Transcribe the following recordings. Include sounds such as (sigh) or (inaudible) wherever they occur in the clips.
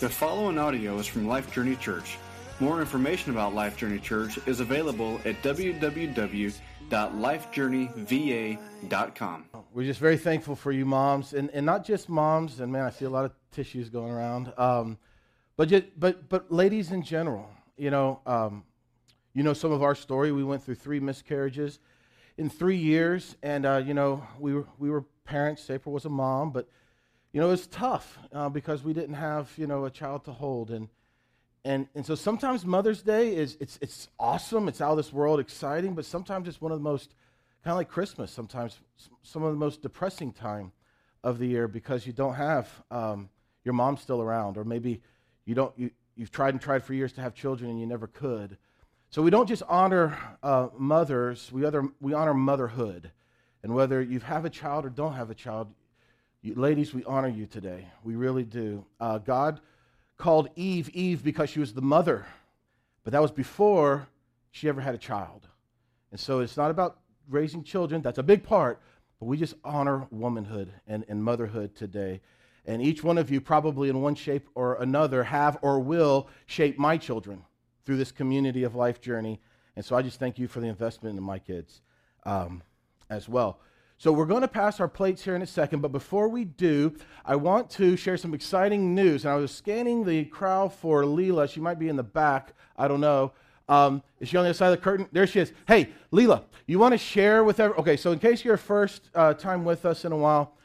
The following audio is from Life Journey Church. More information about Life Journey Church is available at www.lifejourneyva.com. We're just very thankful for you, moms, and, and not just moms. And man, I see a lot of tissues going around. Um, but just, but but ladies in general, you know, um, you know some of our story. We went through three miscarriages in three years, and uh, you know we were we were parents. April was a mom, but you know it was tough uh, because we didn't have you know a child to hold, and and and so sometimes Mother's Day is it's it's awesome. It's out of this world, exciting, but sometimes it's one of the most kind of like Christmas. Sometimes some of the most depressing time of the year because you don't have um, your mom still around, or maybe you don't you, you've tried and tried for years to have children and you never could. So we don't just honor uh, mothers, we, other, we honor motherhood. And whether you have a child or don't have a child, you, ladies, we honor you today. We really do. Uh, God called Eve Eve because she was the mother, but that was before she ever had a child. And so it's not about raising children, that's a big part, but we just honor womanhood and, and motherhood today. And each one of you, probably in one shape or another, have or will shape my children through this community of life journey. And so I just thank you for the investment in my kids um, as well. So we're going to pass our plates here in a second, but before we do, I want to share some exciting news. And I was scanning the crowd for Leela. She might be in the back. I don't know. Um, is she on the other side of the curtain? There she is. Hey, Leela, you want to share with everyone? Okay, so in case you're first uh, time with us in a while,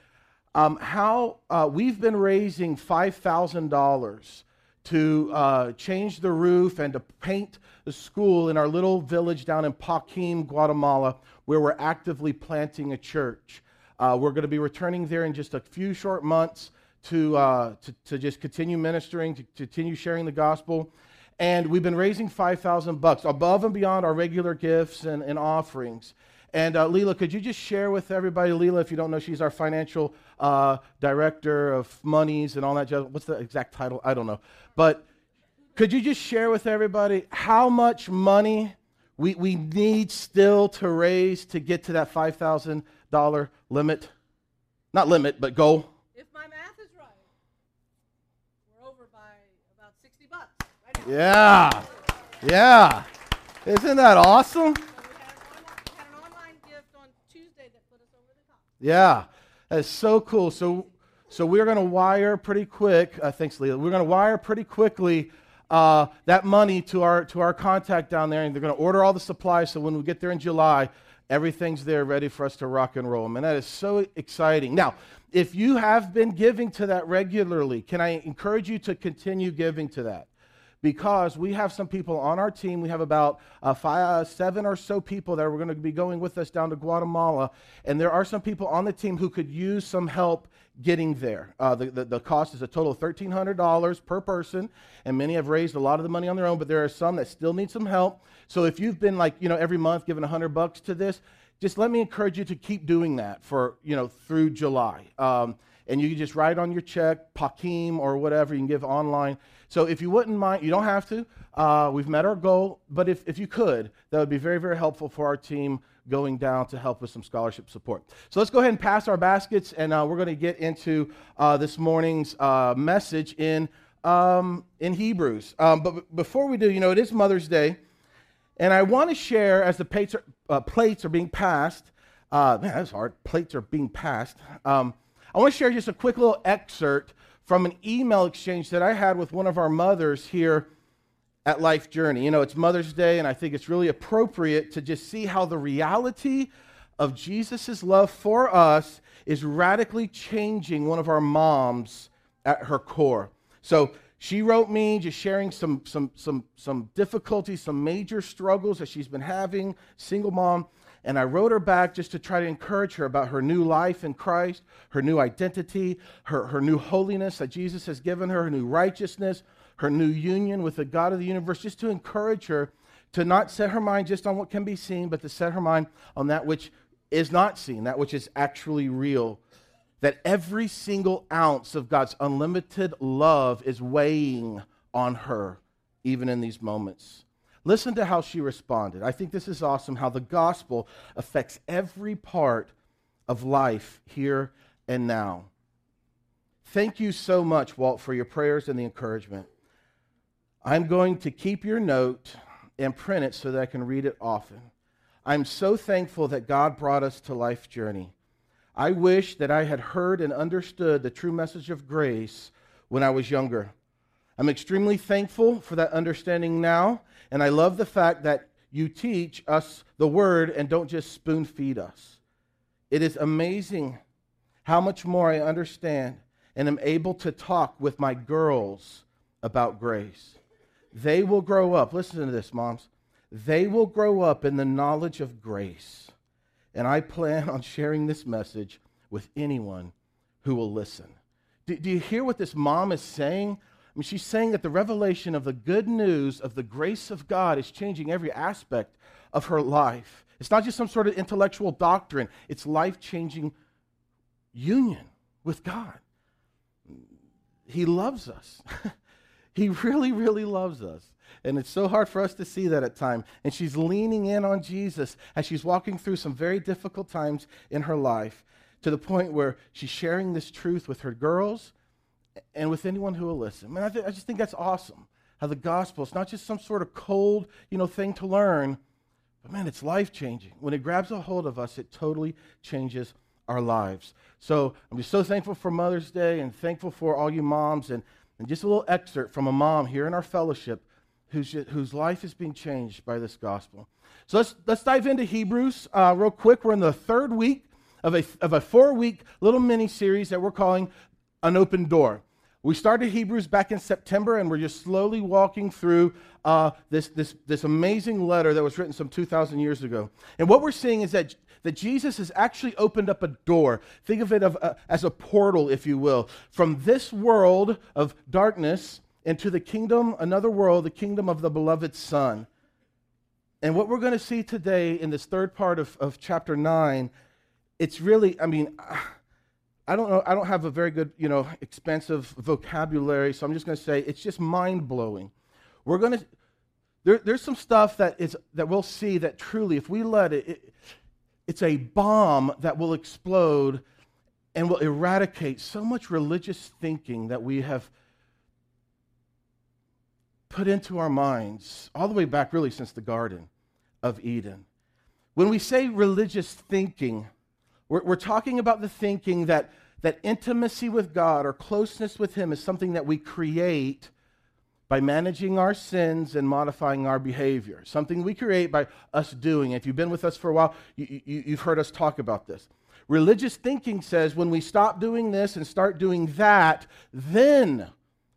um, how uh, we've been raising $5,000 to uh, change the roof and to paint the school in our little village down in Paquim, Guatemala, where we're actively planting a church. Uh, we're going to be returning there in just a few short months to, uh, to, to, just continue ministering, to continue sharing the gospel. And we've been raising 5,000 bucks above and beyond our regular gifts and, and offerings. And uh, Leela, could you just share with everybody, Leela, if you don't know, she's our financial uh, director of monies and all that. What's the exact title? I don't know. But could you just share with everybody how much money we, we need still to raise to get to that $5,000 limit? Not limit, but goal. If my math is right, we're over by about 60 bucks. Right yeah. Yeah. Isn't that awesome? Yeah, that's so cool. So, so we're going to wire pretty quick. Uh, thanks, Leah. We're going to wire pretty quickly uh, that money to our to our contact down there, and they're going to order all the supplies. So when we get there in July, everything's there ready for us to rock and roll. And that is so exciting. Now, if you have been giving to that regularly, can I encourage you to continue giving to that? Because we have some people on our team. We have about uh, five, seven or so people that are going to be going with us down to Guatemala. And there are some people on the team who could use some help getting there. Uh, the, the, the, cost is a total of $1,300 per person, and many have raised a lot of the money on their own, but there are some that still need some help. So if you've been like, you know, every month giving 100 bucks to this, just let me encourage you to keep doing that for, you know, through July. Um, and you can just write on your check, Pakim or whatever, you can give online. So if you wouldn't mind, you don't have to. Uh, we've met our goal, but if, if you could, that would be very, very helpful for our team going down to help with some scholarship support. So let's go ahead and pass our baskets, and uh, we're going to get into uh, this morning's uh, message in, um, in Hebrews. Um, but before we do, you know, it is Mother's Day, and I want to share as the plates are, uh, plates are being passed. Uh, man, that's hard. Plates are being passed. Um, I want to share just a quick little excerpt from an email exchange that I had with one of our mothers here at Life Journey. You know, it's Mother's Day, and I think it's really appropriate to just see how the reality of Jesus' love for us is radically changing one of our moms at her core. So she wrote me just sharing some, some, some, some difficulties, some major struggles that she's been having, single mom. And I wrote her back just to try to encourage her about her new life in Christ, her new identity, her, her new holiness that Jesus has given her, her new righteousness, her new union with the God of the universe, just to encourage her to not set her mind just on what can be seen, but to set her mind on that which is not seen, that which is actually real. That every single ounce of God's unlimited love is weighing on her, even in these moments. Listen to how she responded. I think this is awesome how the gospel affects every part of life here and now. Thank you so much, Walt, for your prayers and the encouragement. I'm going to keep your note and print it so that I can read it often. I'm so thankful that God brought us to Life Journey. I wish that I had heard and understood the true message of grace when I was younger. I'm extremely thankful for that understanding now, and I love the fact that you teach us the word and don't just spoon feed us. It is amazing how much more I understand and am able to talk with my girls about grace. They will grow up, listen to this, moms. They will grow up in the knowledge of grace. And I plan (laughs) on sharing this message with anyone who will listen. Do, do, you hear what this mom is saying? I mean, she's saying that the revelation of the good news of the grace of God is changing every aspect of her life. It's not just some sort of intellectual doctrine, it's life changing union with God. He loves us. (laughs) he really, really loves us. And it's so hard for us to see that at times. And she's leaning in on Jesus as she's walking through some very difficult times in her life to the point where she's sharing this truth with her girls and with anyone who will listen. Man, I, th- I just think that's awesome. How the gospel, it's not just some sort of cold, you know, thing to learn, but man, it's life changing. When it grabs a hold of us, it totally changes our lives. So I'm just so thankful for Mother's Day and thankful for all you moms. And, and just a little excerpt from a mom here in our fellowship whose, whose life is being changed by this gospel. So let's, let's dive into Hebrews uh, real quick. We're in the third week of a, of a four week little mini series that we're calling An Open Door. We started Hebrews back in September, and we're just slowly walking through uh, this, this, this amazing letter that was written some 2,000 years ago. And what we're seeing is that, that Jesus has actually opened up a door. Think of it of, uh, as a portal, if you will, from this world of darkness into the kingdom, another world, the kingdom of the beloved Son. And what we're going to see today in this third part of, of chapter 9, it's really, I mean, I don't know, I don't have a very good, you know, expensive vocabulary, so I'm just going to say it's just mind blowing. We're going to, there, there's some stuff that is that we'll see that truly, if we let it, it, it's a bomb that will explode and will eradicate so much religious thinking that we have put into our minds all the way back, really, since the Garden of Eden. When we say religious thinking, we're, we're talking about the thinking that, that intimacy with God or closeness with Him is something that we create by managing our sins and modifying our behavior. Something we create by us doing. If you've been with us for a while, you, you, you've heard us talk about this. Religious thinking says when we stop doing this and start doing that, then,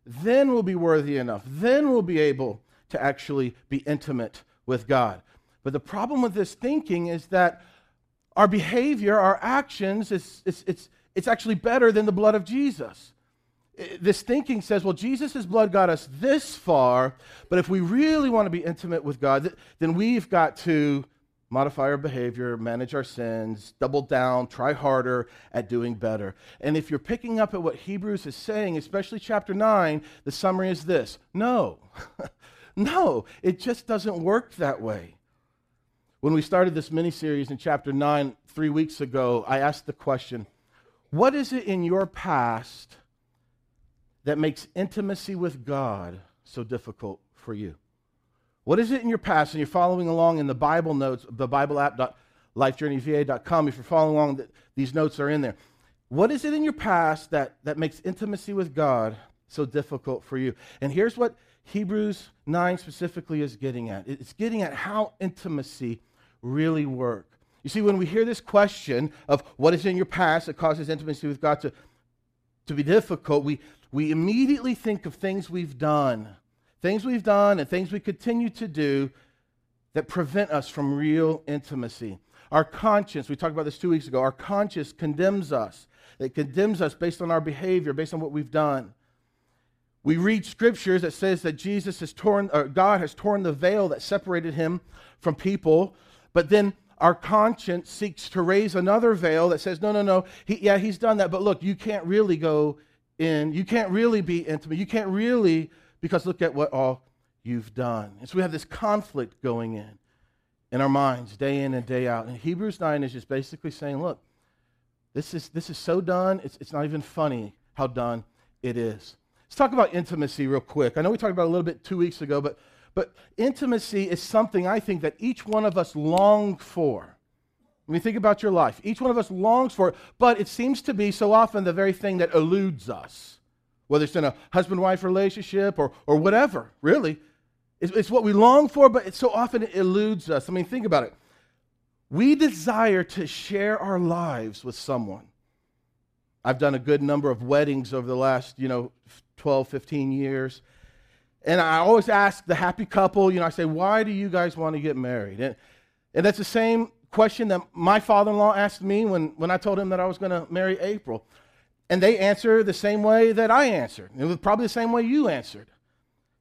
then we'll be worthy enough. Then we'll be able to actually be intimate with God. But the problem with this thinking is that our behavior, our actions, it's, it's, it's, it's actually better than the blood of Jesus. This thinking says, well, Jesus' blood got us this far, but if we really want to be intimate with God, then we've got to modify our behavior, manage our sins, double down, try harder at doing better. And if you're picking up at what Hebrews is saying, especially chapter 9, the summary is this no, (laughs) no, it just doesn't work that way. When we started this mini series in chapter 9 three weeks ago, I asked the question What is it in your past that makes intimacy with God so difficult for you? What is it in your past? And you're following along in the Bible notes, the Bible app, lifejourneyva.com. If you're following along, these notes are in there. What is it in your past that, that makes intimacy with God so difficult for you? And here's what Hebrews 9 specifically is getting at it's getting at how intimacy really work. You see, when we hear this question of what is in your past that causes intimacy with God to, to be difficult, we, we immediately think of things we've done, things we've done and things we continue to do that prevent us from real intimacy. Our conscience, we talked about this two weeks ago, our conscience condemns us. It condemns us based on our behavior, based on what we've done. We read scriptures that says that Jesus has torn, or God has torn the veil that separated him from people but then our conscience seeks to raise another veil that says, no, no, no, he, yeah, he's done that, but look, you can't really go in. You can't really be intimate. You can't really, because look at what all you've done. And so we have this conflict going in in our minds day in and day out. And Hebrews 9 is just basically saying, look, this is, this is so done, it's, it's not even funny how done it is. Let's talk about intimacy real quick. I know we talked about it a little bit two weeks ago, but, but intimacy is something I think that each one of us long for. When you think about your life, each one of us longs for it, but it seems to be so often the very thing that eludes us, whether it's in a husband wife relationship or, or whatever, really. It's, it's what we long for, but so often it eludes us. I mean, think about it. We desire to share our lives with someone. I've done a good number of weddings over the last, you know, 12, 15 years. And I always ask the happy couple, you know, I say, why do you guys want to get married? And, and that's the same question that my father in law asked me when, when I told him that I was going to marry April. And they answer the same way that I answered. It was probably the same way you answered.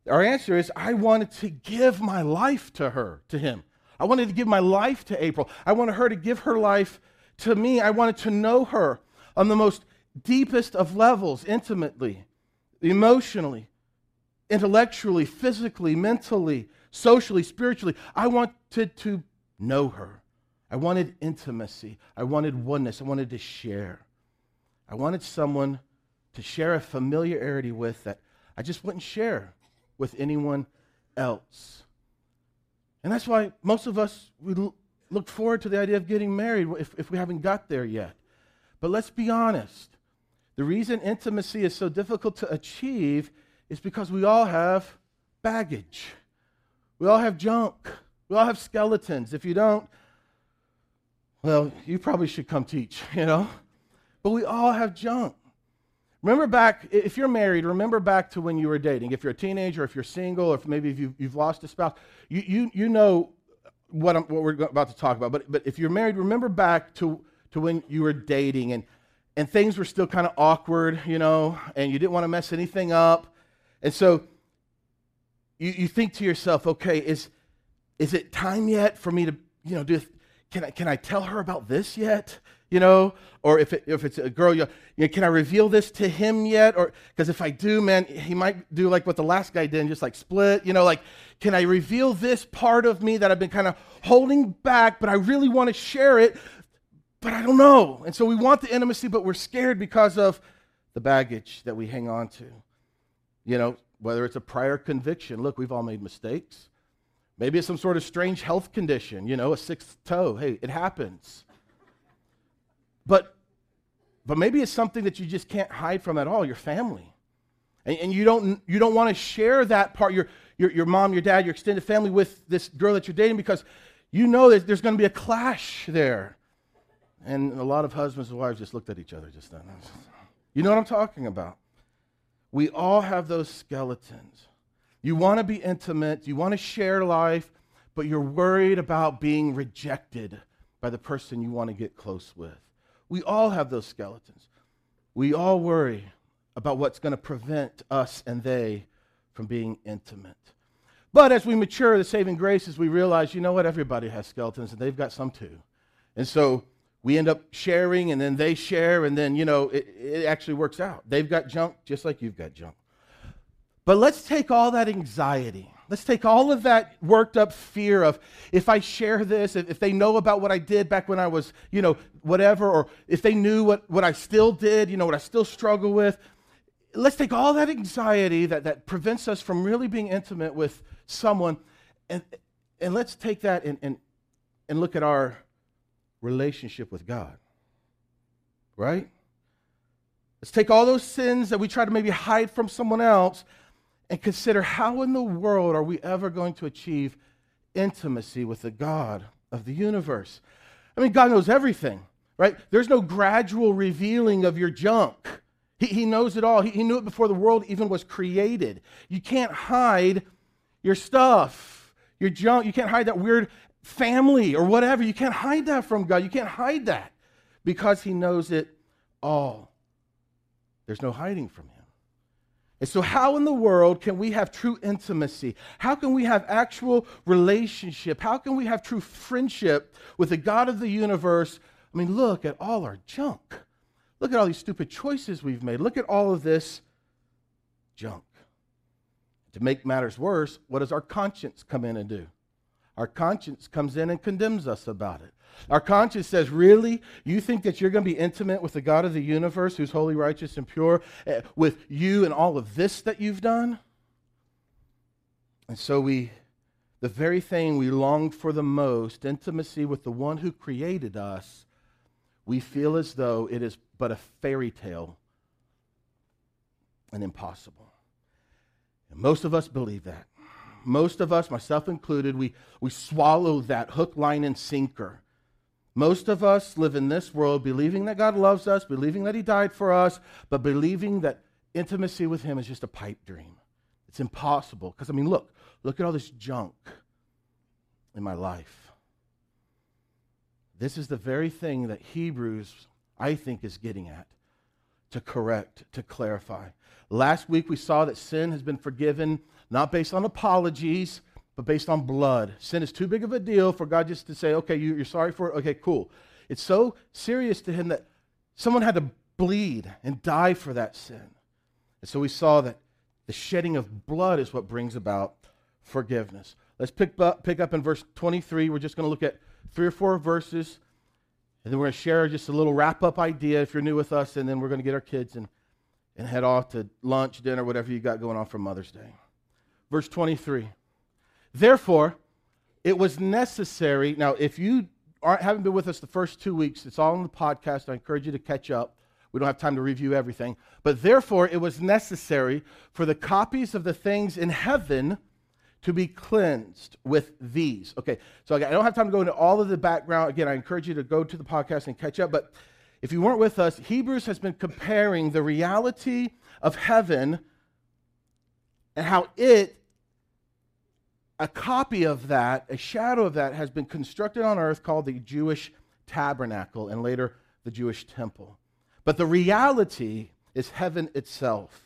Our answer is I wanted to give my life to her, to him. I wanted to give my life to April. I wanted her to give her life to me. I wanted to know her on the most deepest of levels, intimately, emotionally, intellectually, physically, mentally, socially, spiritually. I wanted to know her. I wanted intimacy. I wanted oneness. I wanted to share. I wanted someone to share a familiarity with that I just wouldn't share with anyone else. And that's why most of us, we look forward to the idea of getting married if, if we haven't got there yet. But let's be honest. The reason intimacy is so difficult to achieve is because we all have baggage. We all have junk. We all have skeletons. If you don't, well, you probably should come teach, (laughs) you know? But we all have junk. Remember back, if you're married, remember back to when you were dating. If you're a teenager, if you're single, or if maybe if you've, you've lost a spouse, you, you, you know what, I'm, what we're about to talk about. But, but if you're married, remember back to, to when you were dating and, and things were still kind of awkward, you know, and you didn't want to mess anything up. And so you, you think to yourself, okay, is, is it time yet for me to, you know, do, can I, can I tell her about this yet? You know, or if, it, if it's a girl, you, know, can I reveal this to him yet? Or because if I do, man, he might do like what the last guy did and just like split. You know, like, can I reveal this part of me that I've been kind of holding back, but I really want to share it, but I don't know. And so we want the intimacy, but we're scared because of the baggage that we hang on to. You know, whether it's a prior conviction. Look, we've all made mistakes. Maybe it's some sort of strange health condition, you know, a sixth toe. Hey, it happens. But, but maybe it's something that you just can't hide from at all your family. And, and you don't, you don't want to share that part, your, your, your mom, your dad, your extended family with this girl that you're dating because you know that there's going to be a clash there. And a lot of husbands and wives just looked at each other just then. You know what I'm talking about? We all have those skeletons. You want to be intimate, you want to share life, but you're worried about being rejected by the person you want to get close with. We all have those skeletons. We all worry about what's going to prevent us and they from being intimate. But as we mature, the saving grace is we realize, you know what, everybody has skeletons and they've got some too. And so we end up sharing and then they share and then, you know, it, it actually works out. They've got junk just like you've got junk. But let's take all that anxiety. Let's take all of that worked up fear of if I share this, if, if, they know about what I did back when I was, you know, whatever, or if they knew what, what I still did, you know, what I still struggle with. Let's take all that anxiety that, that prevents us from really being intimate with someone and, and let's take that and, and, and look at our relationship with God. Right? Let's take all those sins that we try to maybe hide from someone else and consider how in the world are we ever going to achieve intimacy with the God of the universe? I mean, God knows everything, right? There's no gradual revealing of your junk. He, he knows it all. He, he knew it before the world even was created. You can't hide your stuff, your junk. You can't hide that weird family or whatever. You can't hide that from God. You can't hide that because He knows it all. There's no hiding from Him. And so, how in the world can we have true intimacy? How can we have actual relationship? How can we have true friendship with the God of the universe? I mean, look at all our junk. Look at all these stupid choices we've made. Look at all of this junk. To make matters worse, what does our conscience come in and do? Our conscience comes in and condemns us about it. Our conscience says, Really? You think that you're going to be intimate with the God of the universe who's holy, righteous, and pure uh, with you and all of this that you've done? And so we, the very thing we longed for the most, intimacy with the one who created us, we feel as though it is but a fairy tale and impossible. And most of us believe that. Most of us, myself included, we, we swallow that hook, line, and sinker. Most of us live in this world believing that God loves us, believing that He died for us, but believing that intimacy with Him is just a pipe dream. It's impossible. Because, I mean, look, look at all this junk in my life. This is the very thing that Hebrews, I think, is getting at to correct, to clarify. Last week we saw that sin has been forgiven not based on apologies, but based on blood. Sin is too big of a deal for God just to say, okay, you, are sorry for it. Okay, cool. It's so serious to Him that someone had to bleed and die for that sin. And so we saw that the shedding of blood is what brings about forgiveness. Let's pick up, pick up in verse 23. We're just going to look at three or four verses, and then we're going to share just a little wrap up idea if you're new with us, and then we're going to get our kids and, and head off to lunch, dinner, whatever you got going on for Mother's Day. Verse 23. Therefore, it was necessary. Now, if you aren't, haven't been with us the first two weeks, it's all on the podcast. I encourage you to catch up. We don't have time to review everything. But therefore, it was necessary for the copies of the things in heaven to be cleansed with these. Okay, so I don't have time to go into all of the background. Again, I encourage you to go to the podcast and catch up. But if you weren't with us, Hebrews has been comparing the reality of heaven and how it, a copy of that, a shadow of that, has been constructed on earth called the Jewish tabernacle and later the Jewish temple. But the reality is heaven itself.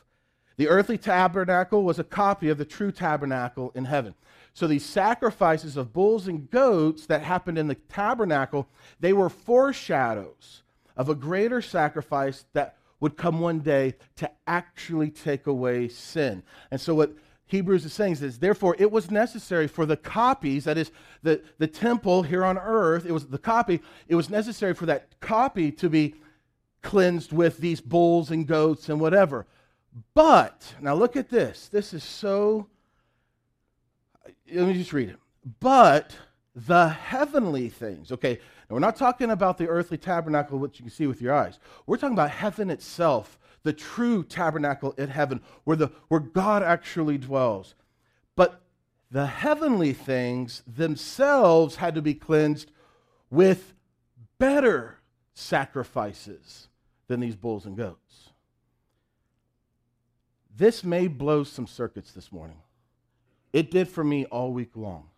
The earthly tabernacle was a copy of the true tabernacle in heaven. So these sacrifices of bulls and goats that happened in the tabernacle, they were foreshadows of a greater sacrifice that would come one day to actually take away sin. And so what Hebrews is saying is, therefore, it was necessary for the copies, that is, the, the temple here on earth, it was the copy, it was necessary for that copy to be cleansed with these bulls and goats and whatever. But, now look at this. This is so, let me just read it. But the heavenly things, okay, and we're not talking about the earthly tabernacle, which you can see with your eyes. We're talking about heaven itself, the true tabernacle in heaven, where, the, where God actually dwells. But the heavenly things themselves had to be cleansed with better sacrifices than these bulls and goats. This may blow some circuits this morning. It did for me all week long.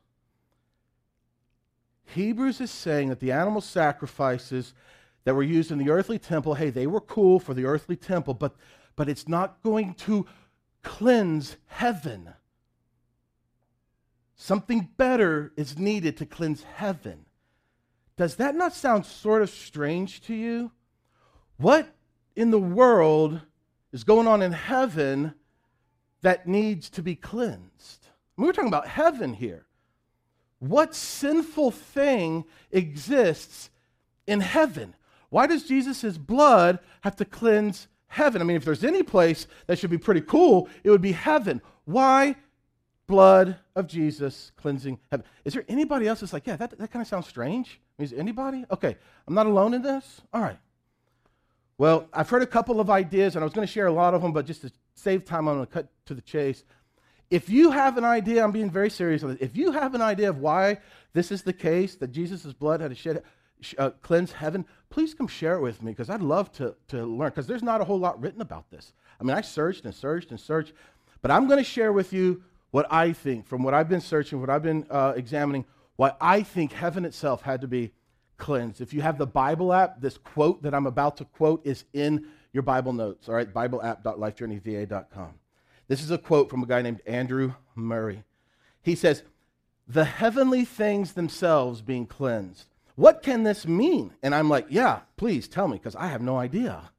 Hebrews is saying that the animal sacrifices that were used in the earthly temple, hey, they were cool for the earthly temple, but, but it's not going to cleanse heaven. Something better is needed to cleanse heaven. Does that not sound sort of strange to you? What in the world is going on in heaven that needs to be cleansed? we're talking about heaven here. What sinful thing exists in heaven? Why does Jesus' blood have to cleanse heaven? I mean, if there's any place that should be pretty cool, it would be heaven. Why blood of Jesus cleansing heaven? Is there anybody else that's like, yeah, that, that kind of sounds strange? Is anybody? Okay, I'm not alone in this? All right. Well, I've heard a couple of ideas, and I was going to share a lot of them, but just to save time, I'm going to cut to the chase. If you have an idea, I'm being very serious on this. If you have an idea of why this is the case, that Jesus' blood had to shed, uh, cleanse heaven, please come share it with me because I'd love to, to learn because there's not a whole lot written about this. I mean, I searched and searched and searched, but I'm going to share with you what I think from what I've been searching, what I've been uh, examining, why I think heaven itself had to be cleansed. If you have the Bible app, this quote that I'm about to quote is in your Bible notes, all right? BibleApp.lifejourneyva.com. This is a quote from a guy named Andrew Murray. He says, The heavenly things themselves being cleansed. What can this mean? And I'm like, Yeah, please tell me, because I have no idea.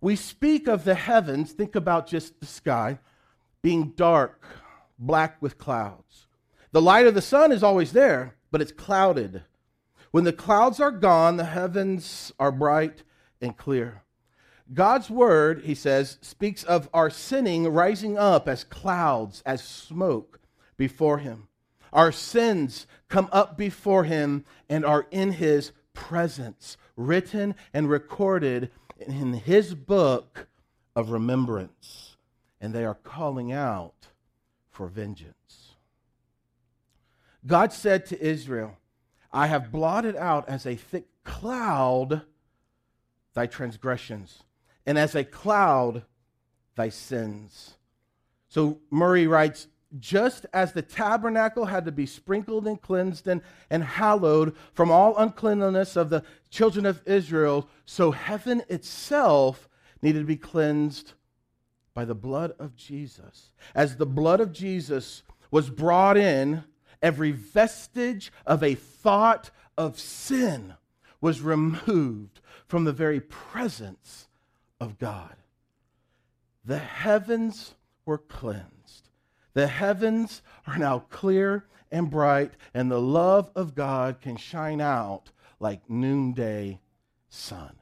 We speak of the heavens, think about just the sky, being dark, black with clouds. The light of the sun is always there, but it's clouded. When the clouds are gone, the heavens are bright and clear. God's word, he says, speaks of our sinning rising up as clouds, as smoke before him. Our sins come up before him and are in his presence, written and recorded in his book of remembrance. And they are calling out for vengeance. God said to Israel, I have blotted out as a thick cloud thy transgressions, and as a cloud thy sins. So Murray writes, just as the tabernacle had to be sprinkled and cleansed and, and hallowed from all uncleanliness of the children of Israel, so heaven itself needed to be cleansed by the blood of Jesus. As the blood of Jesus was brought in, every vestige of a thought of sin was removed from the very presence of God. The heavens were cleansed. The heavens are now clear and bright, and the love of God can shine out like noonday sun.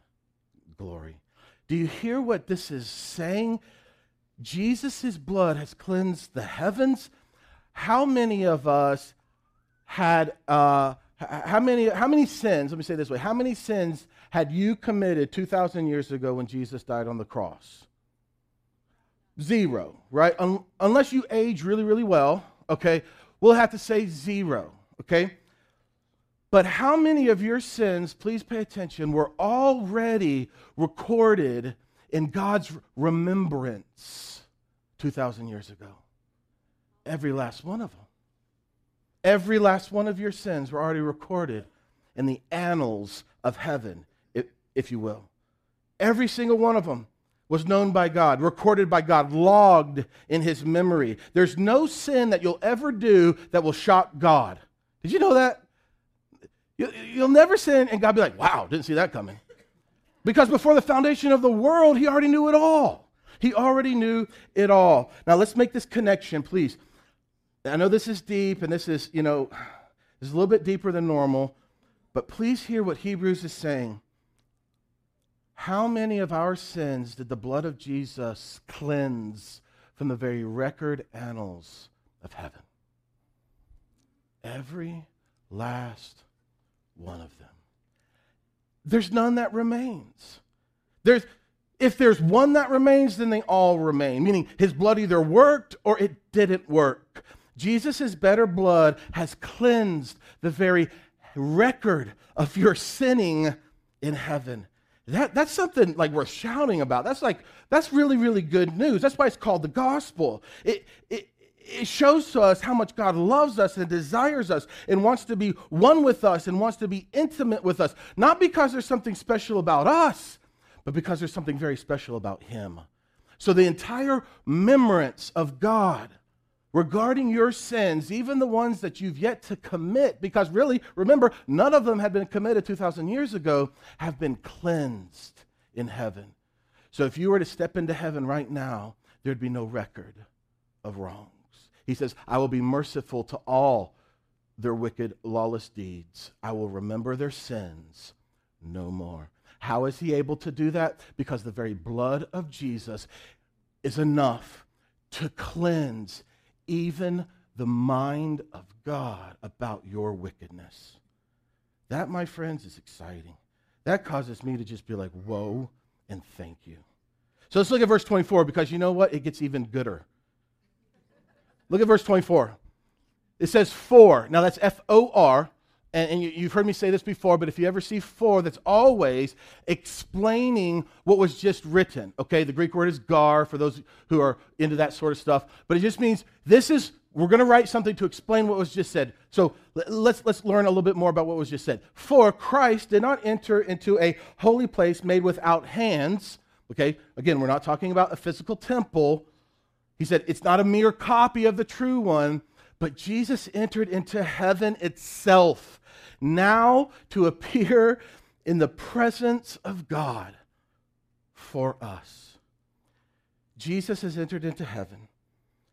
Glory. Do you hear what this is saying? Jesus' blood has cleansed the heavens. How many of us had, uh, how, many, how many sins, let me say this way, how many sins had you committed 2,000 years ago when Jesus died on the cross? Zero, right? Un- unless you age really, really well, okay, we'll have to say zero, okay? But how many of your sins, please pay attention, were already recorded in God's remembrance 2,000 years ago? Every last one of them. Every last one of your sins were already recorded in the annals of heaven, if, if you will. Every single one of them was known by God, recorded by God, logged in his memory. There's no sin that you'll ever do that will shock God. Did you know that? You'll never sin and God be like, wow, didn't see that coming. Because before the foundation of the world, he already knew it all. He already knew it all. Now let's make this connection, please. I know this is deep and this is, you know, is a little bit deeper than normal, but please hear what Hebrews is saying. How many of our sins did the blood of Jesus cleanse from the very record annals of heaven? Every last one of them. There's none that remains. There's, if there's one that remains, then they all remain, meaning his blood either worked or it didn't work. Jesus' better blood has cleansed the very record of your sinning in heaven. That, that's something like worth shouting about. That's like, that's really, really good news. That's why it's called the gospel. It, it, it shows to us how much God loves us and desires us and wants to be one with us and wants to be intimate with us. Not because there's something special about us, but because there's something very special about Him. So the entire remembrance of God regarding your sins, even the ones that you've yet to commit, because really, remember, none of them had been committed 2,000 years ago, have been cleansed in heaven. So if you were to step into heaven right now, there'd be no record of wrongs. He says, I will be merciful to all their wicked, lawless deeds. I will remember their sins no more. How is he able to do that? Because the very blood of Jesus is enough to cleanse even the mind of God about your wickedness. That, my friends, is exciting. That causes me to just be like, whoa, and thank you. So let's look at verse 24 because you know what? It gets even gooder. Look at verse 24. It says for. Now that's F O R. And, and you, you've heard me say this before, but if you ever see for, that's always explaining what was just written. Okay, the Greek word is gar for those who are into that sort of stuff. But it just means this is, we're going to write something to explain what was just said. So let's, let's learn a little bit more about what was just said. For Christ did not enter into a holy place made without hands. Okay, again, we're not talking about a physical temple. He said it's not a mere copy of the true one, but Jesus entered into heaven itself now to appear in the presence of God for us. Jesus has entered into heaven,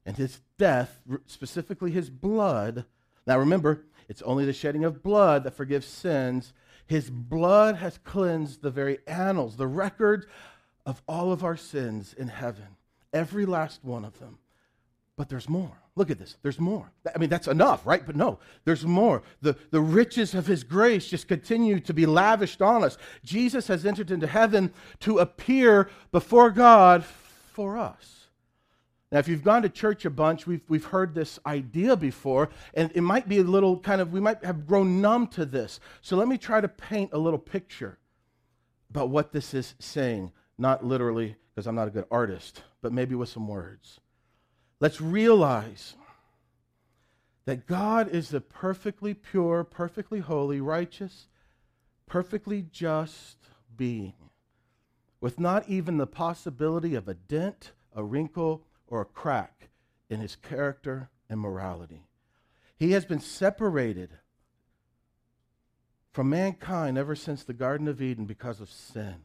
and his death, specifically his blood, Now remember, it's only the shedding of blood that forgives sins. His blood has cleansed the very annals, the record of all of our sins in heaven, every last one of them. But there's more. Look at this. There's more. I mean, that's enough, right? But no, there's more. The, the riches of his grace just continue to be lavished on us. Jesus has entered into heaven to appear before God for us. Now, if you've gone to church a bunch, we've, we've heard this idea before, and it might be a little kind of, we might have grown numb to this. So let me try to paint a little picture about what this is saying. Not literally, because I'm not a good artist, but maybe with some words. Let's realize that God is a perfectly pure, perfectly holy, righteous, perfectly just being, with not even the possibility of a dent, a wrinkle, or a crack in his character and morality. He has been separated from mankind ever since the Garden of Eden because of sin.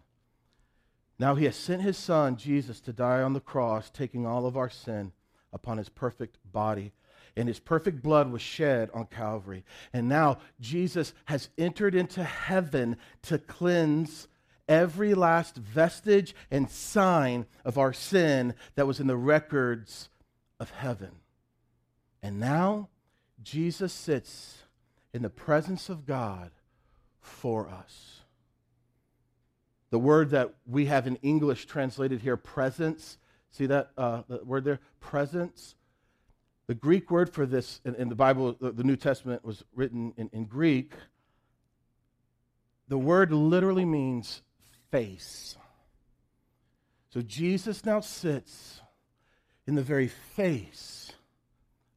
Now he has sent his son, Jesus, to die on the cross, taking all of our sin upon his perfect body. And his perfect blood was shed on Calvary. And now Jesus has entered into heaven to cleanse every last vestige and sign of our sin that was in the records of heaven. And now Jesus sits in the presence of God for us. The word that we have in English translated here, presence, see that uh, word there? Presence. The Greek word for this in, in the Bible, the, the, New Testament was written in, in Greek. The word literally means face. So Jesus now sits in the very face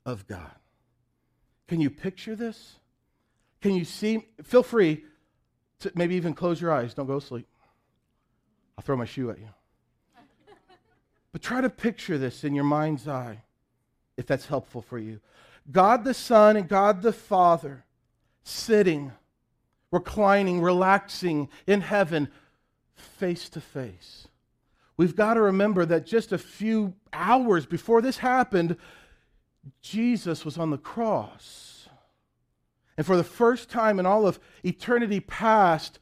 of God. Can you picture this? Can you see? Feel free to maybe even close your eyes. Don't go to sleep. I'll throw my shoe at you. But try to picture this in your mind's eye, if that's helpful for you. God the Son and God the Father sitting, reclining, relaxing in heaven, face to face. We've got to remember that just a few hours before this happened, Jesus was on the cross. And for the first time in all of eternity past,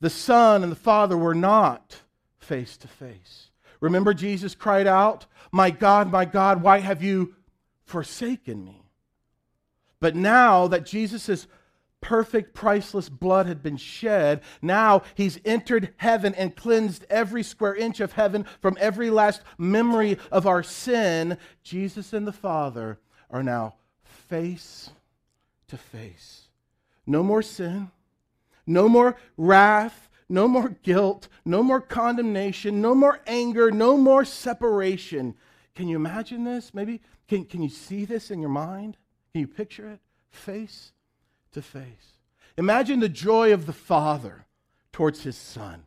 the Son and the Father were not face to face. Remember, Jesus cried out, My God, my God, why have you forsaken me? But now that Jesus perfect, priceless blood had been shed. Now he's entered heaven and cleansed every square inch of heaven from every last memory of our sin. Jesus and the Father are now face to face. No more sin, no more wrath, no more guilt, no more condemnation, no more anger, no more separation. Can you imagine this? Maybe can, can you see this in your mind? Can you picture it? Face to face. Imagine the joy of the Father towards his Son.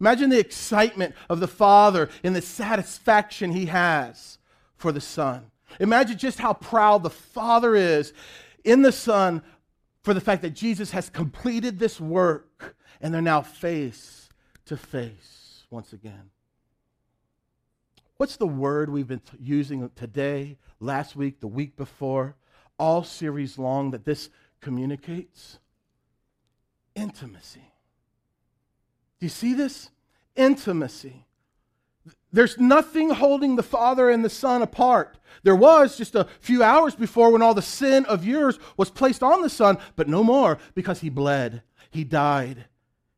Imagine the excitement of the Father and the satisfaction he has for the Son. Imagine just how proud the Father is in the Son for the fact that Jesus has completed this work and they're now face to face once again. What's the word we've been using today, last week, the week before, all series long that this communicates? Intimacy. Do you see this? Intimacy. There's nothing holding the Father and the Son apart. There was just a few hours before when all the sin of yours was placed on the Son, but no more because he bled, he died,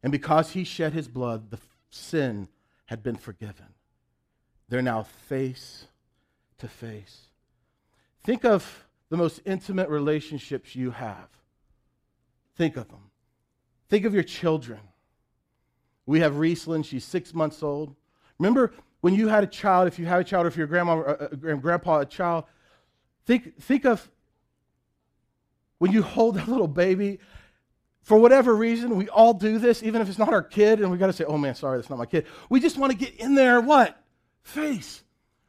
and because he shed his blood, the sin had been forgiven. They're now face to face. Think of the most intimate relationships you have. Think of them. Think of your children. We have Riesland, she's six months old. Remember when you had a child, if you have a child, or if your grandma uh, uh grandpa a child, think, think of when you hold that little baby. For whatever reason, we all do this, even if it's not our kid, and we got to say, oh man, sorry, that's not my kid. We just want to get in there, what? Face.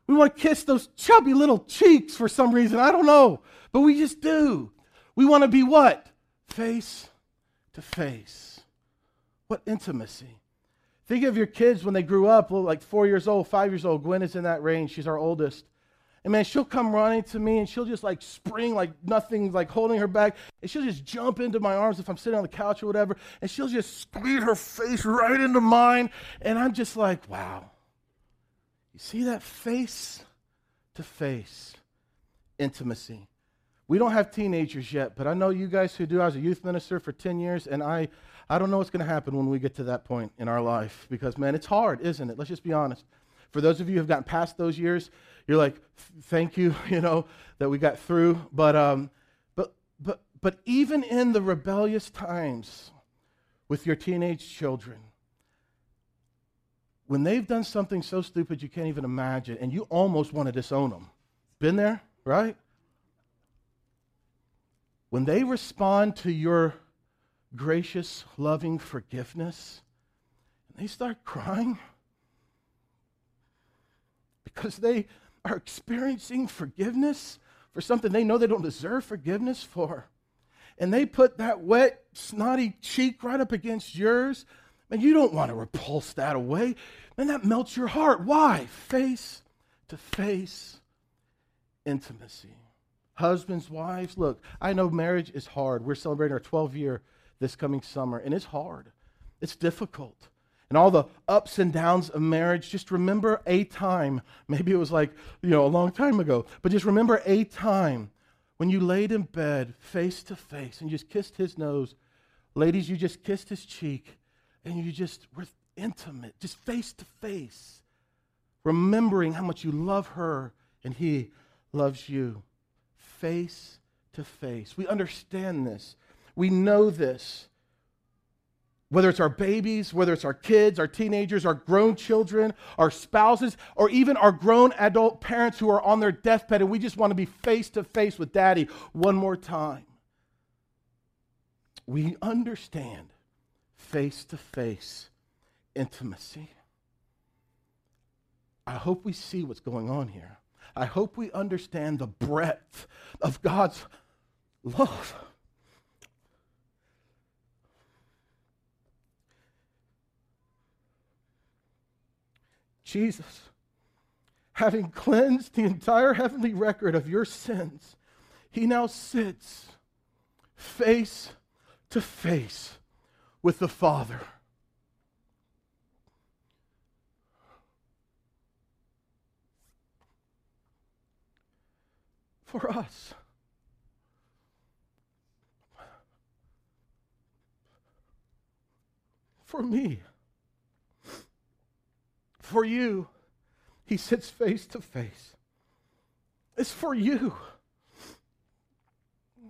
We want to kiss those chubby little cheeks for some reason. I don't know. But we just do. We want to be what? Face to face. What intimacy. Think of your kids when they grew up, like four years old, five years old. Gwen is in that range. She's our oldest. And man, she'll come running to me and she'll just like spring like nothing's like holding her back. And she'll just jump into my arms if I'm sitting on the couch or whatever. And she'll just squeeze her face right into mine. And I'm just like, wow. You see that face to face intimacy. We don't have teenagers yet, but I know you guys who do. I was a youth minister for 10 years, and I, I don't know what's going to happen when we get to that point in our life because, man, it's hard, isn't it? Let's just be honest. For those of you who have gotten past those years, you're like, thank you, (laughs) you know, that we got through. But, um, but, but, but even in the rebellious times with your teenage children, when they've done something so stupid you can't even imagine, and you almost want to disown them. Been there, right? When they respond to your gracious, loving forgiveness, and they start crying because they are experiencing forgiveness for something they know they don't deserve forgiveness for. And they put that wet, snotty cheek right up against yours. And you don't want to repulse that away. Man, that melts your heart. Why? Face to face intimacy. Husbands, wives, look, I know marriage is hard. We're celebrating our 12 year this coming summer, and it's hard. It's difficult and all the ups and downs of marriage, just remember a time. Maybe it was like, you know, a long time ago, but just remember a time when you laid in bed face to face and you just kissed his nose. Ladies, you just kissed his cheek and you just were intimate, just face to face, remembering how much you love her and he loves you. Face to face. We understand this. We know this whether it's our babies, whether it's our kids, our teenagers, our grown children, our spouses, or even our grown adult parents who are on their deathbed and we just want to be face to face with daddy one more time. We understand face to face intimacy. I hope we see what's going on here. I hope we understand the breadth of God's love. Jesus, having cleansed the entire heavenly record of your sins, he now sits face to face with the Father. For us. For me for you. He sits face to face. It's for you.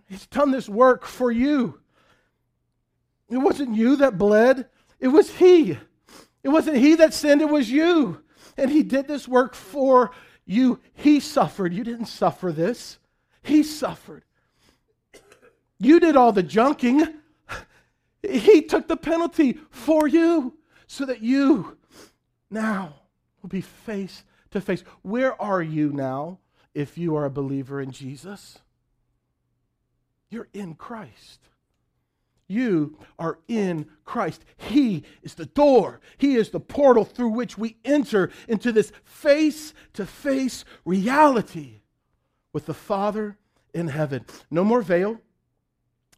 He's done this work for you. It wasn't you that bled, it was He. It wasn't He that sinned, it was you. And He did this work for you. He suffered. You didn't suffer this, He suffered. You did all the junking. He took the penalty for you so that you now will be face to face. Where are you now if you are a believer in Jesus? You're in Christ. You are in Christ. He is the door. He is the portal through which we enter into this face to face reality with the Father in heaven. No more veil,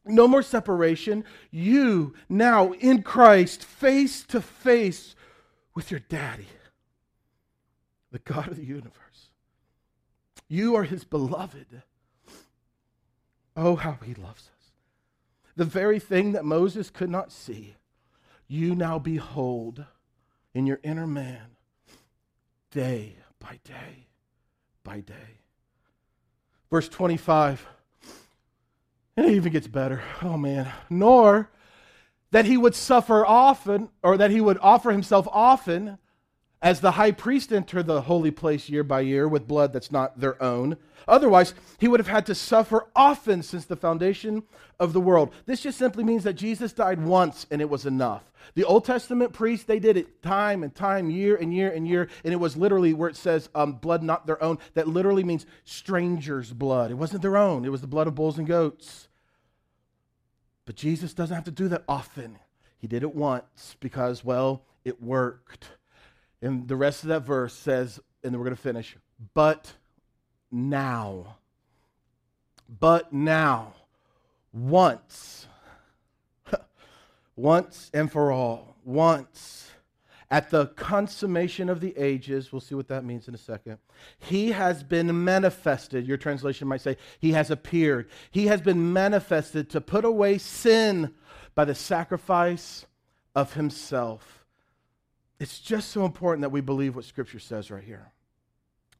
no more separation. You now in Christ, face to face with your daddy, the God of the universe. You are his beloved. Oh, how he loves us. The very thing that Moses could not see, you now behold in your inner man day by day by day. Verse 25. And it even gets better. Oh man. Nor that he would suffer often, or that he would offer himself often as the high priest enter the holy place year by year with blood that's not their own. Otherwise, he would have had to suffer often since the foundation of the world. This just simply means that Jesus died once and it was enough. The Old Testament priests, they did it time and time, year and year and year, and it was literally where it says um, blood not their own. That literally means strangers' blood. It wasn't their own, it was the blood of bulls and goats. But Jesus doesn't have to do that often. He did it once because, well, it worked. And the rest of that verse says, and then we're going to finish, but now. But now, once, (laughs) once and for all, once, at the consummation of the ages, we'll see what that means in a second, he has been manifested. Your translation might say, he has appeared. He has been manifested to put away sin by the sacrifice of himself. It's just so important that we believe what Scripture says right here.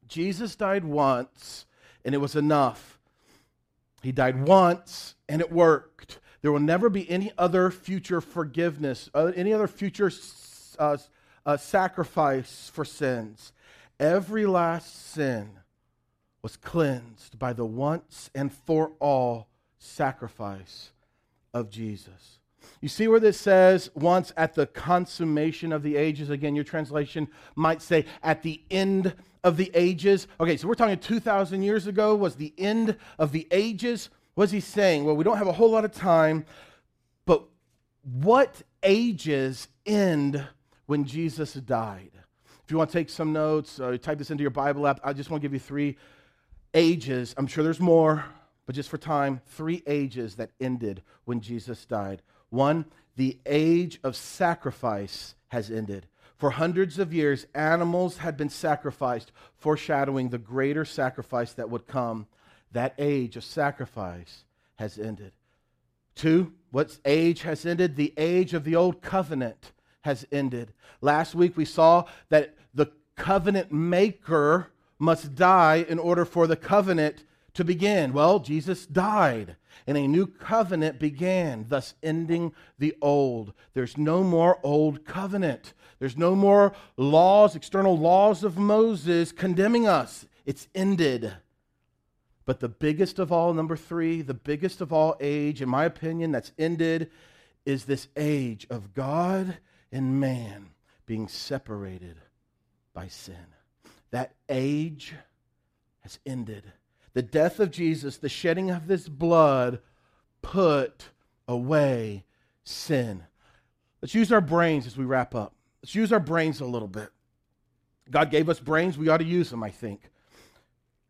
Jesus died once, and it was enough. He died once, and it worked. There will never be any other future forgiveness, uh, any other future uh, uh, sacrifice for sins. Every last sin was cleansed by the once and for all sacrifice of Jesus. You see where this says once at the consummation of the ages? Again, your translation might say at the end of the ages. Okay, so we're talking 2,000 years ago was the end of the ages. What's he saying? Well, we don't have a whole lot of time, but what ages end when Jesus died? If you want to take some notes, uh, type this into your Bible app. I just want to give you three ages. I'm sure there's more, but just for time, three ages that ended when Jesus died. One, the age of sacrifice has ended. For hundreds of years, animals had been sacrificed, foreshadowing the greater sacrifice that would come. That age of sacrifice has ended. Two, what age has ended? The age of the old covenant has ended. Last week we saw that the covenant maker must die in order for the covenant to begin? Well, Jesus died, and a new covenant began, thus ending the old. There's no more old covenant. There's no more laws, external laws of Moses condemning us. It's ended. But the biggest of all, number three, the biggest of all age, in my opinion, that's ended is this age of God and man being separated by sin. That age has ended. The death of Jesus, the shedding of this blood, put away sin. Let's use our brains as we wrap up. Let's use our brains a little bit. God gave us brains, we ought to use them, I think.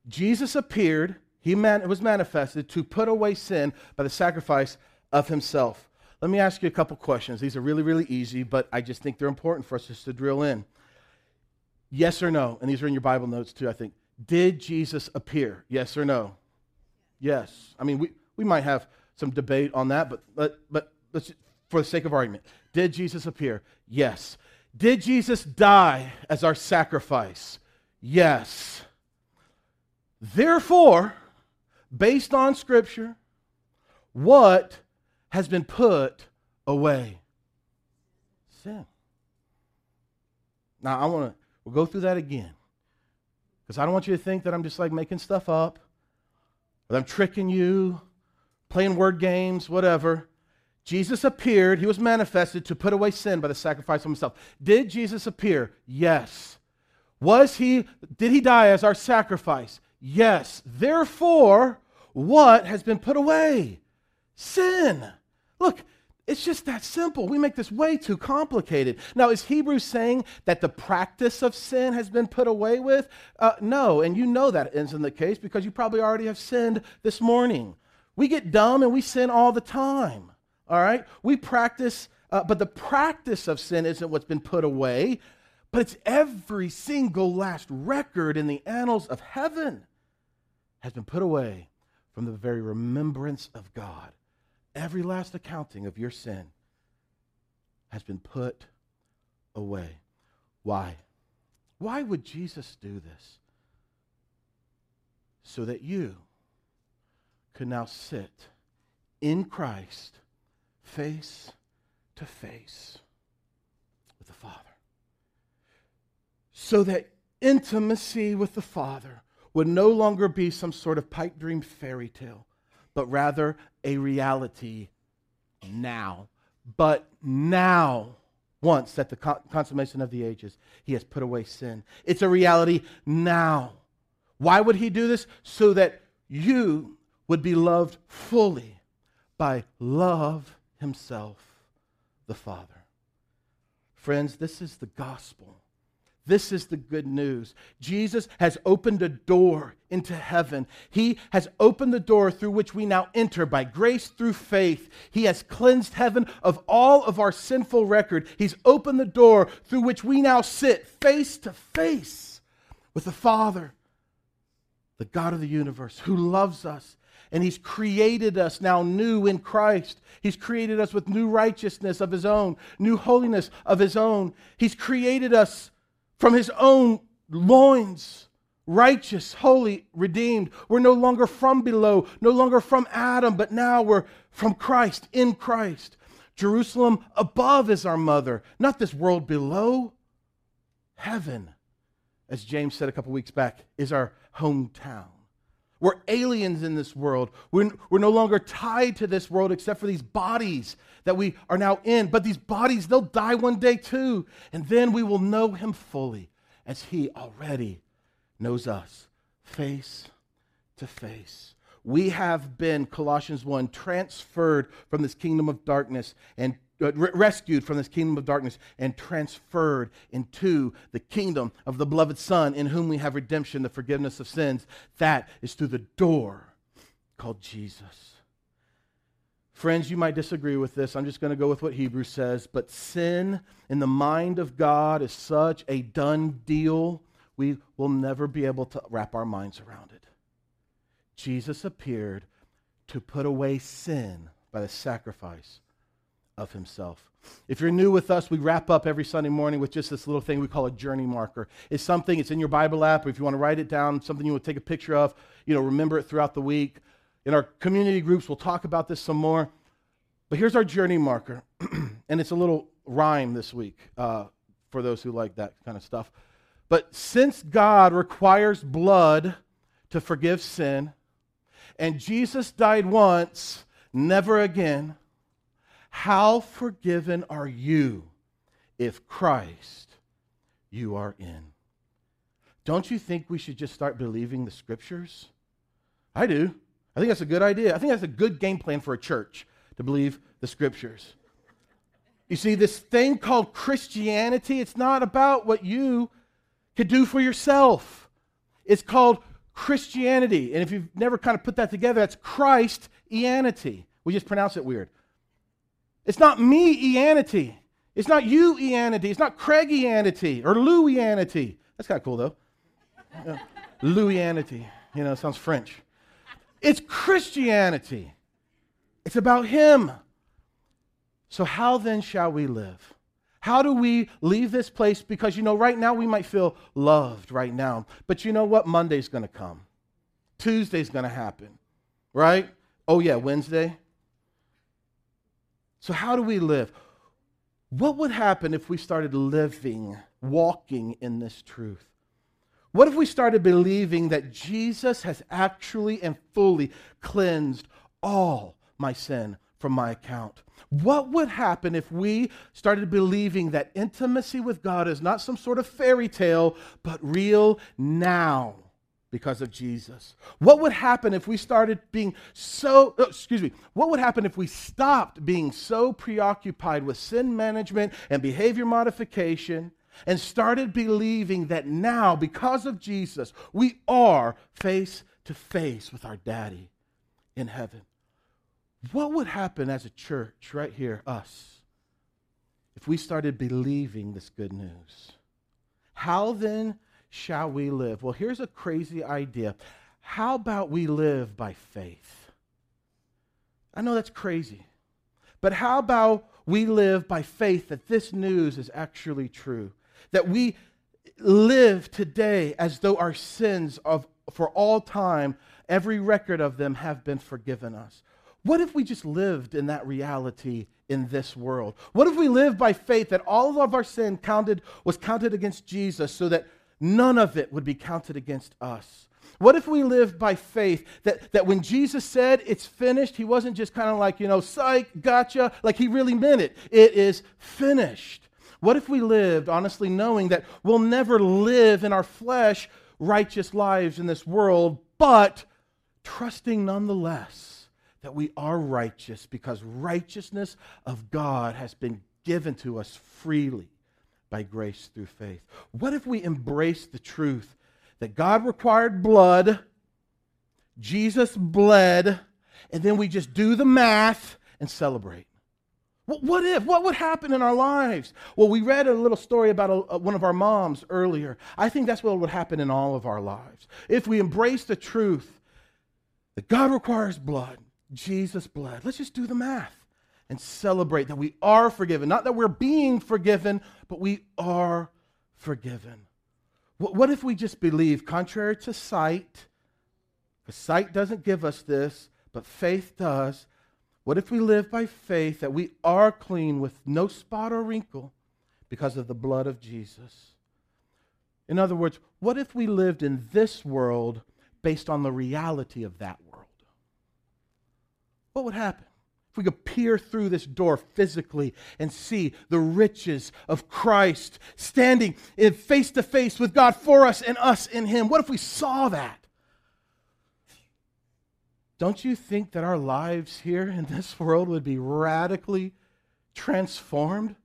Jesus appeared, he man, was manifested to put away sin by the sacrifice of himself. Let me ask you a couple questions. These are really, really easy, but I just think they're important for us just to drill in. Yes or no? And these are in your Bible notes too, I think. Did Jesus appear? Yes or no? Yes. I mean, we, we might have some debate on that, but, but, but let's, for the sake of argument, did Jesus appear? Yes. Did Jesus die as our sacrifice? Yes. Therefore, based on Scripture, what has been put away? Sin. Now, I want to, we'll go through that again. Because I don't want you to think that I'm just like making stuff up, or I'm tricking you, playing word games, whatever. Jesus appeared, he was manifested to put away sin by the sacrifice of himself. Did Jesus appear? Yes. Was he did he die as our sacrifice? Yes. Therefore, what has been put away? Sin. Look, it's just that simple. We make this way too complicated. Now, is Hebrews saying that the practice of sin has been put away with? Uh, no, and you know that isn't the case because you probably already have sinned this morning. We get dumb and we sin all the time. All right? We practice, uh, but the practice of sin isn't what's been put away, but it's every single last record in the annals of heaven has been put away from the very remembrance of God. Every last accounting of your sin has been put away. Why? Why would Jesus do this? So that you could now sit in Christ face to face with the Father. So that intimacy with the Father would no longer be some sort of pipe dream fairy tale but rather a reality now. But now, once at the consummation of the ages, he has put away sin. It's a reality now. Why would he do this? So that you would be loved fully by love himself, the Father. Friends, this is the gospel. This is the good news. Jesus has opened a door into heaven. He has opened the door through which we now enter by grace through faith. He has cleansed heaven of all of our sinful record. He's opened the door through which we now sit face to face with the Father, the God of the universe, who loves us. And he's created us now new in Christ. He's created us with new righteousness of his own, new holiness of his own. He's created us from his own loins, righteous, holy, redeemed. We're no longer from below, no longer from Adam, but now we're from Christ, in Christ. Jerusalem above is our mother, not this world below. Heaven, as James said a couple weeks back, is our hometown. We're aliens in this world. We're, we're no longer tied to this world except for these bodies that we are now in. But these bodies, they'll die one day too. And then we will know him fully as he already knows us face to face. We have been, Colossians 1, transferred from this kingdom of darkness and Uh, rescued from this kingdom of darkness and transferred into the kingdom of the beloved Son, in whom we have redemption, the forgiveness of sins. That is through the door called Jesus. Friends, you might disagree with this. I'm just going to go with what Hebrews says. But sin in the mind of God is such a done deal, we will never be able to wrap our minds around it. Jesus appeared to put away sin by the sacrifice of himself. If you're new with us, we wrap up every Sunday morning with just this little thing we call a journey marker. It's something, it's in your Bible app, or if you want to write it down, something you want to take a picture of, you know, remember it throughout the week. In our community groups, we'll talk about this some more. But here's our journey marker, (clears throat) and it's a little rhyme this week uh, for those who like that kind of stuff. But since God requires blood to forgive sin, and Jesus died once, never again, how forgiven are you if Christ you are in? Don't you think we should just start believing the scriptures? I do. I think that's a good idea. I think that's a good game plan for a church to believe the scriptures. You see, this thing called Christianity, it's not about what you could do for yourself. It's called Christianity. And if you've never kind of put that together, that's Christianity. We just pronounce it weird. It's not me Eanity. It's not you Eanity. It's not Craig Eanity or Lou Eanity. That's kind of cool though. Yeah. Louianity. You know, sounds French. It's Christianity. It's about Him. So, how then shall we live? How do we leave this place? Because, you know, right now we might feel loved right now. But you know what? Monday's going to come, Tuesday's going to happen, right? Oh, yeah, Wednesday. So, how do we live? What would happen if we started living, walking in this truth? What if we started believing that Jesus has actually and fully cleansed all my sin from my account? What would happen if we started believing that intimacy with God is not some sort of fairy tale, but real now? Because of Jesus? What would happen if we started being so, oh, excuse me, what would happen if we stopped being so preoccupied with sin management and behavior modification and started believing that now, because of Jesus, we are face to face with our daddy in heaven? What would happen as a church right here, us, if we started believing this good news? How then shall we live? Well, here's a crazy idea. How about we live by faith? I know that's crazy. But how about we live by faith that this news is actually true? That we live today as though our sins of for all time, every record of them have been forgiven us. What if we just lived in that reality in this world? What if we lived by faith that all of our sin counted was counted against Jesus so that none of it would be counted against us. What if we lived by faith that, that when Jesus said it's finished, he wasn't just kind of like, you know, psych, gotcha, like he really meant it. It is finished. What if we lived honestly knowing that we'll never live in our flesh righteous lives in this world, but trusting nonetheless that we are righteous because righteousness of God has been given to us freely by grace through faith? What if we embrace the truth that God required blood, Jesus bled, and then we just do the math and celebrate? What if? What would happen in our lives? Well, we read a little story about a, a, one of our moms earlier. I think that's what would happen in all of our lives. If we embrace the truth that God requires blood, Jesus bled, let's just do the math and celebrate that we are forgiven. Not that we're being forgiven, but we are forgiven. What, if we just believe, contrary to sight, because sight doesn't give us this, but faith does, what if we live by faith that we are clean with no spot or wrinkle because of the blood of Jesus? In other words, what if we lived in this world based on the reality of that world? What would happen? If we could peer through this door physically and see the riches of Christ standing in face to face with God for us and us in Him, what if we saw that? Don't you think that our lives here in this world would be radically transformed?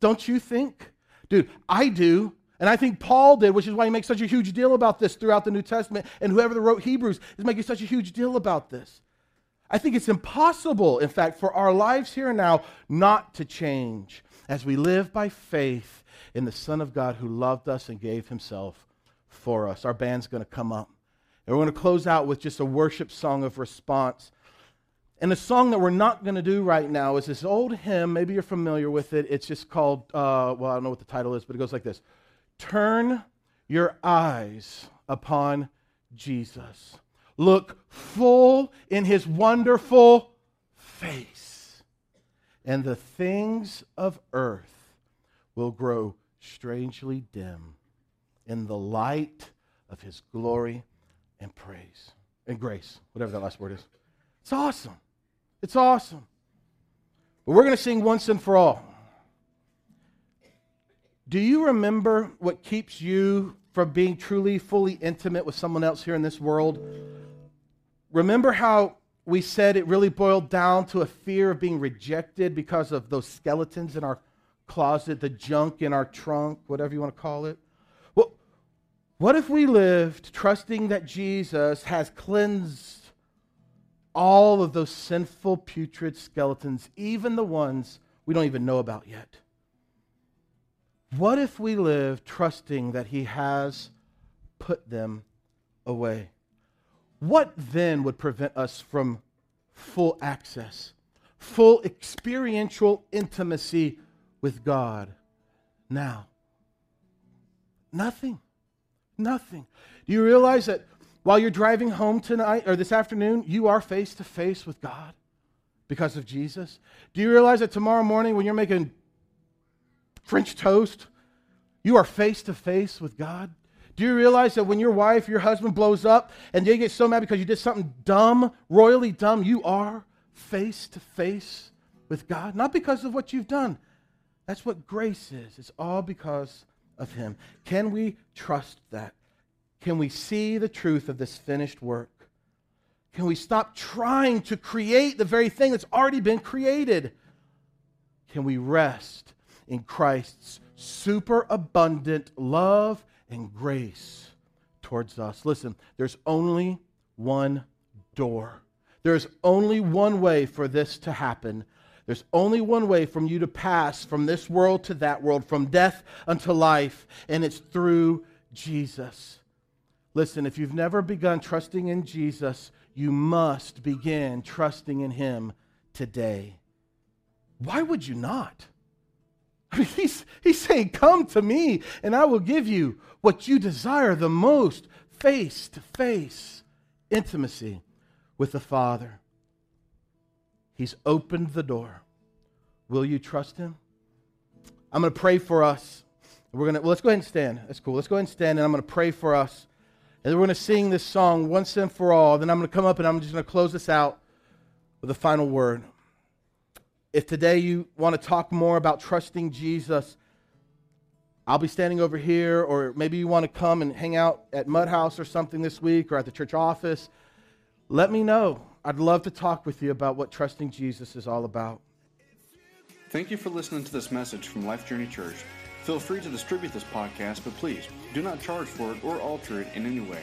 Don't you think? Dude, I do. And I think Paul did, which is why he makes such a huge deal about this throughout the New Testament. And whoever wrote Hebrews is making such a huge deal about this. I think it's impossible, in fact, for our lives here and now not to change as we live by faith in the Son of God who loved us and gave himself for us. Our band's going to come up. And we're going to close out with just a worship song of response. And the song that we're not going to do right now is this old hymn. Maybe you're familiar with it. It's just called, uh, well, I don't know what the title is, but it goes like this Turn your eyes upon Jesus. Look full in his wonderful face, and the things of earth will grow strangely dim in the light of his glory and praise and grace, whatever that last word is. It's awesome. It's awesome. But we're going to sing once and for all. Do you remember what keeps you from being truly, fully intimate with someone else here in this world? Remember how we said it really boiled down to a fear of being rejected because of those skeletons in our closet, the junk in our trunk, whatever you want to call it? Well, what if we lived trusting that Jesus has cleansed all of those sinful, putrid skeletons, even the ones we don't even know about yet? What if we live trusting that He has put them away? What then would prevent us from full access, full experiential intimacy with God now? Nothing. Nothing. Do you realize that while you're driving home tonight or this afternoon, you are face to face with God because of Jesus? Do you realize that tomorrow morning when you're making French toast, you are face to face with God? Do you realize that when your wife, your husband blows up and they get so mad because you did something dumb, royally dumb, you are face to face with God? Not because of what you've done. That's what grace is. It's all because of him. Can we trust that? Can we see the truth of this finished work? Can we stop trying to create the very thing that's already been created? Can we rest in Christ's superabundant love and grace towards us? Listen, there's only one door. There's only one way for this to happen, there's only one way from you to pass from this world to that world, from death unto life, and it's through Jesus. Listen, if you've never begun trusting in Jesus, you must begin trusting in Him today. Why would you not? (laughs) I mean, he's, he's saying, Come to me, and I will give you what you desire the most face to face intimacy with the Father. He's opened the door. Will you trust him? I'm going to pray for us. We're going to well, let's go ahead and stand. That's cool. Let's go ahead and stand, and I'm going to pray for us. And we're going to sing this song once and for all. Then I'm going to come up and I'm just going to close this out with a final word. If today you want to talk more about trusting Jesus, I'll be standing over here, or maybe you want to come and hang out at Mud House or something this week, or at the church office. Let me know. I'd love to talk with you about what trusting Jesus is all about. Thank you for listening to this message from Life Journey Church. Feel free to distribute this podcast, but please do not charge for it or alter it in any way.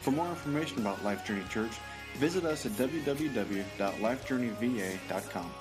For more information about Life Journey Church, visit us at www.lifejourneyva.com.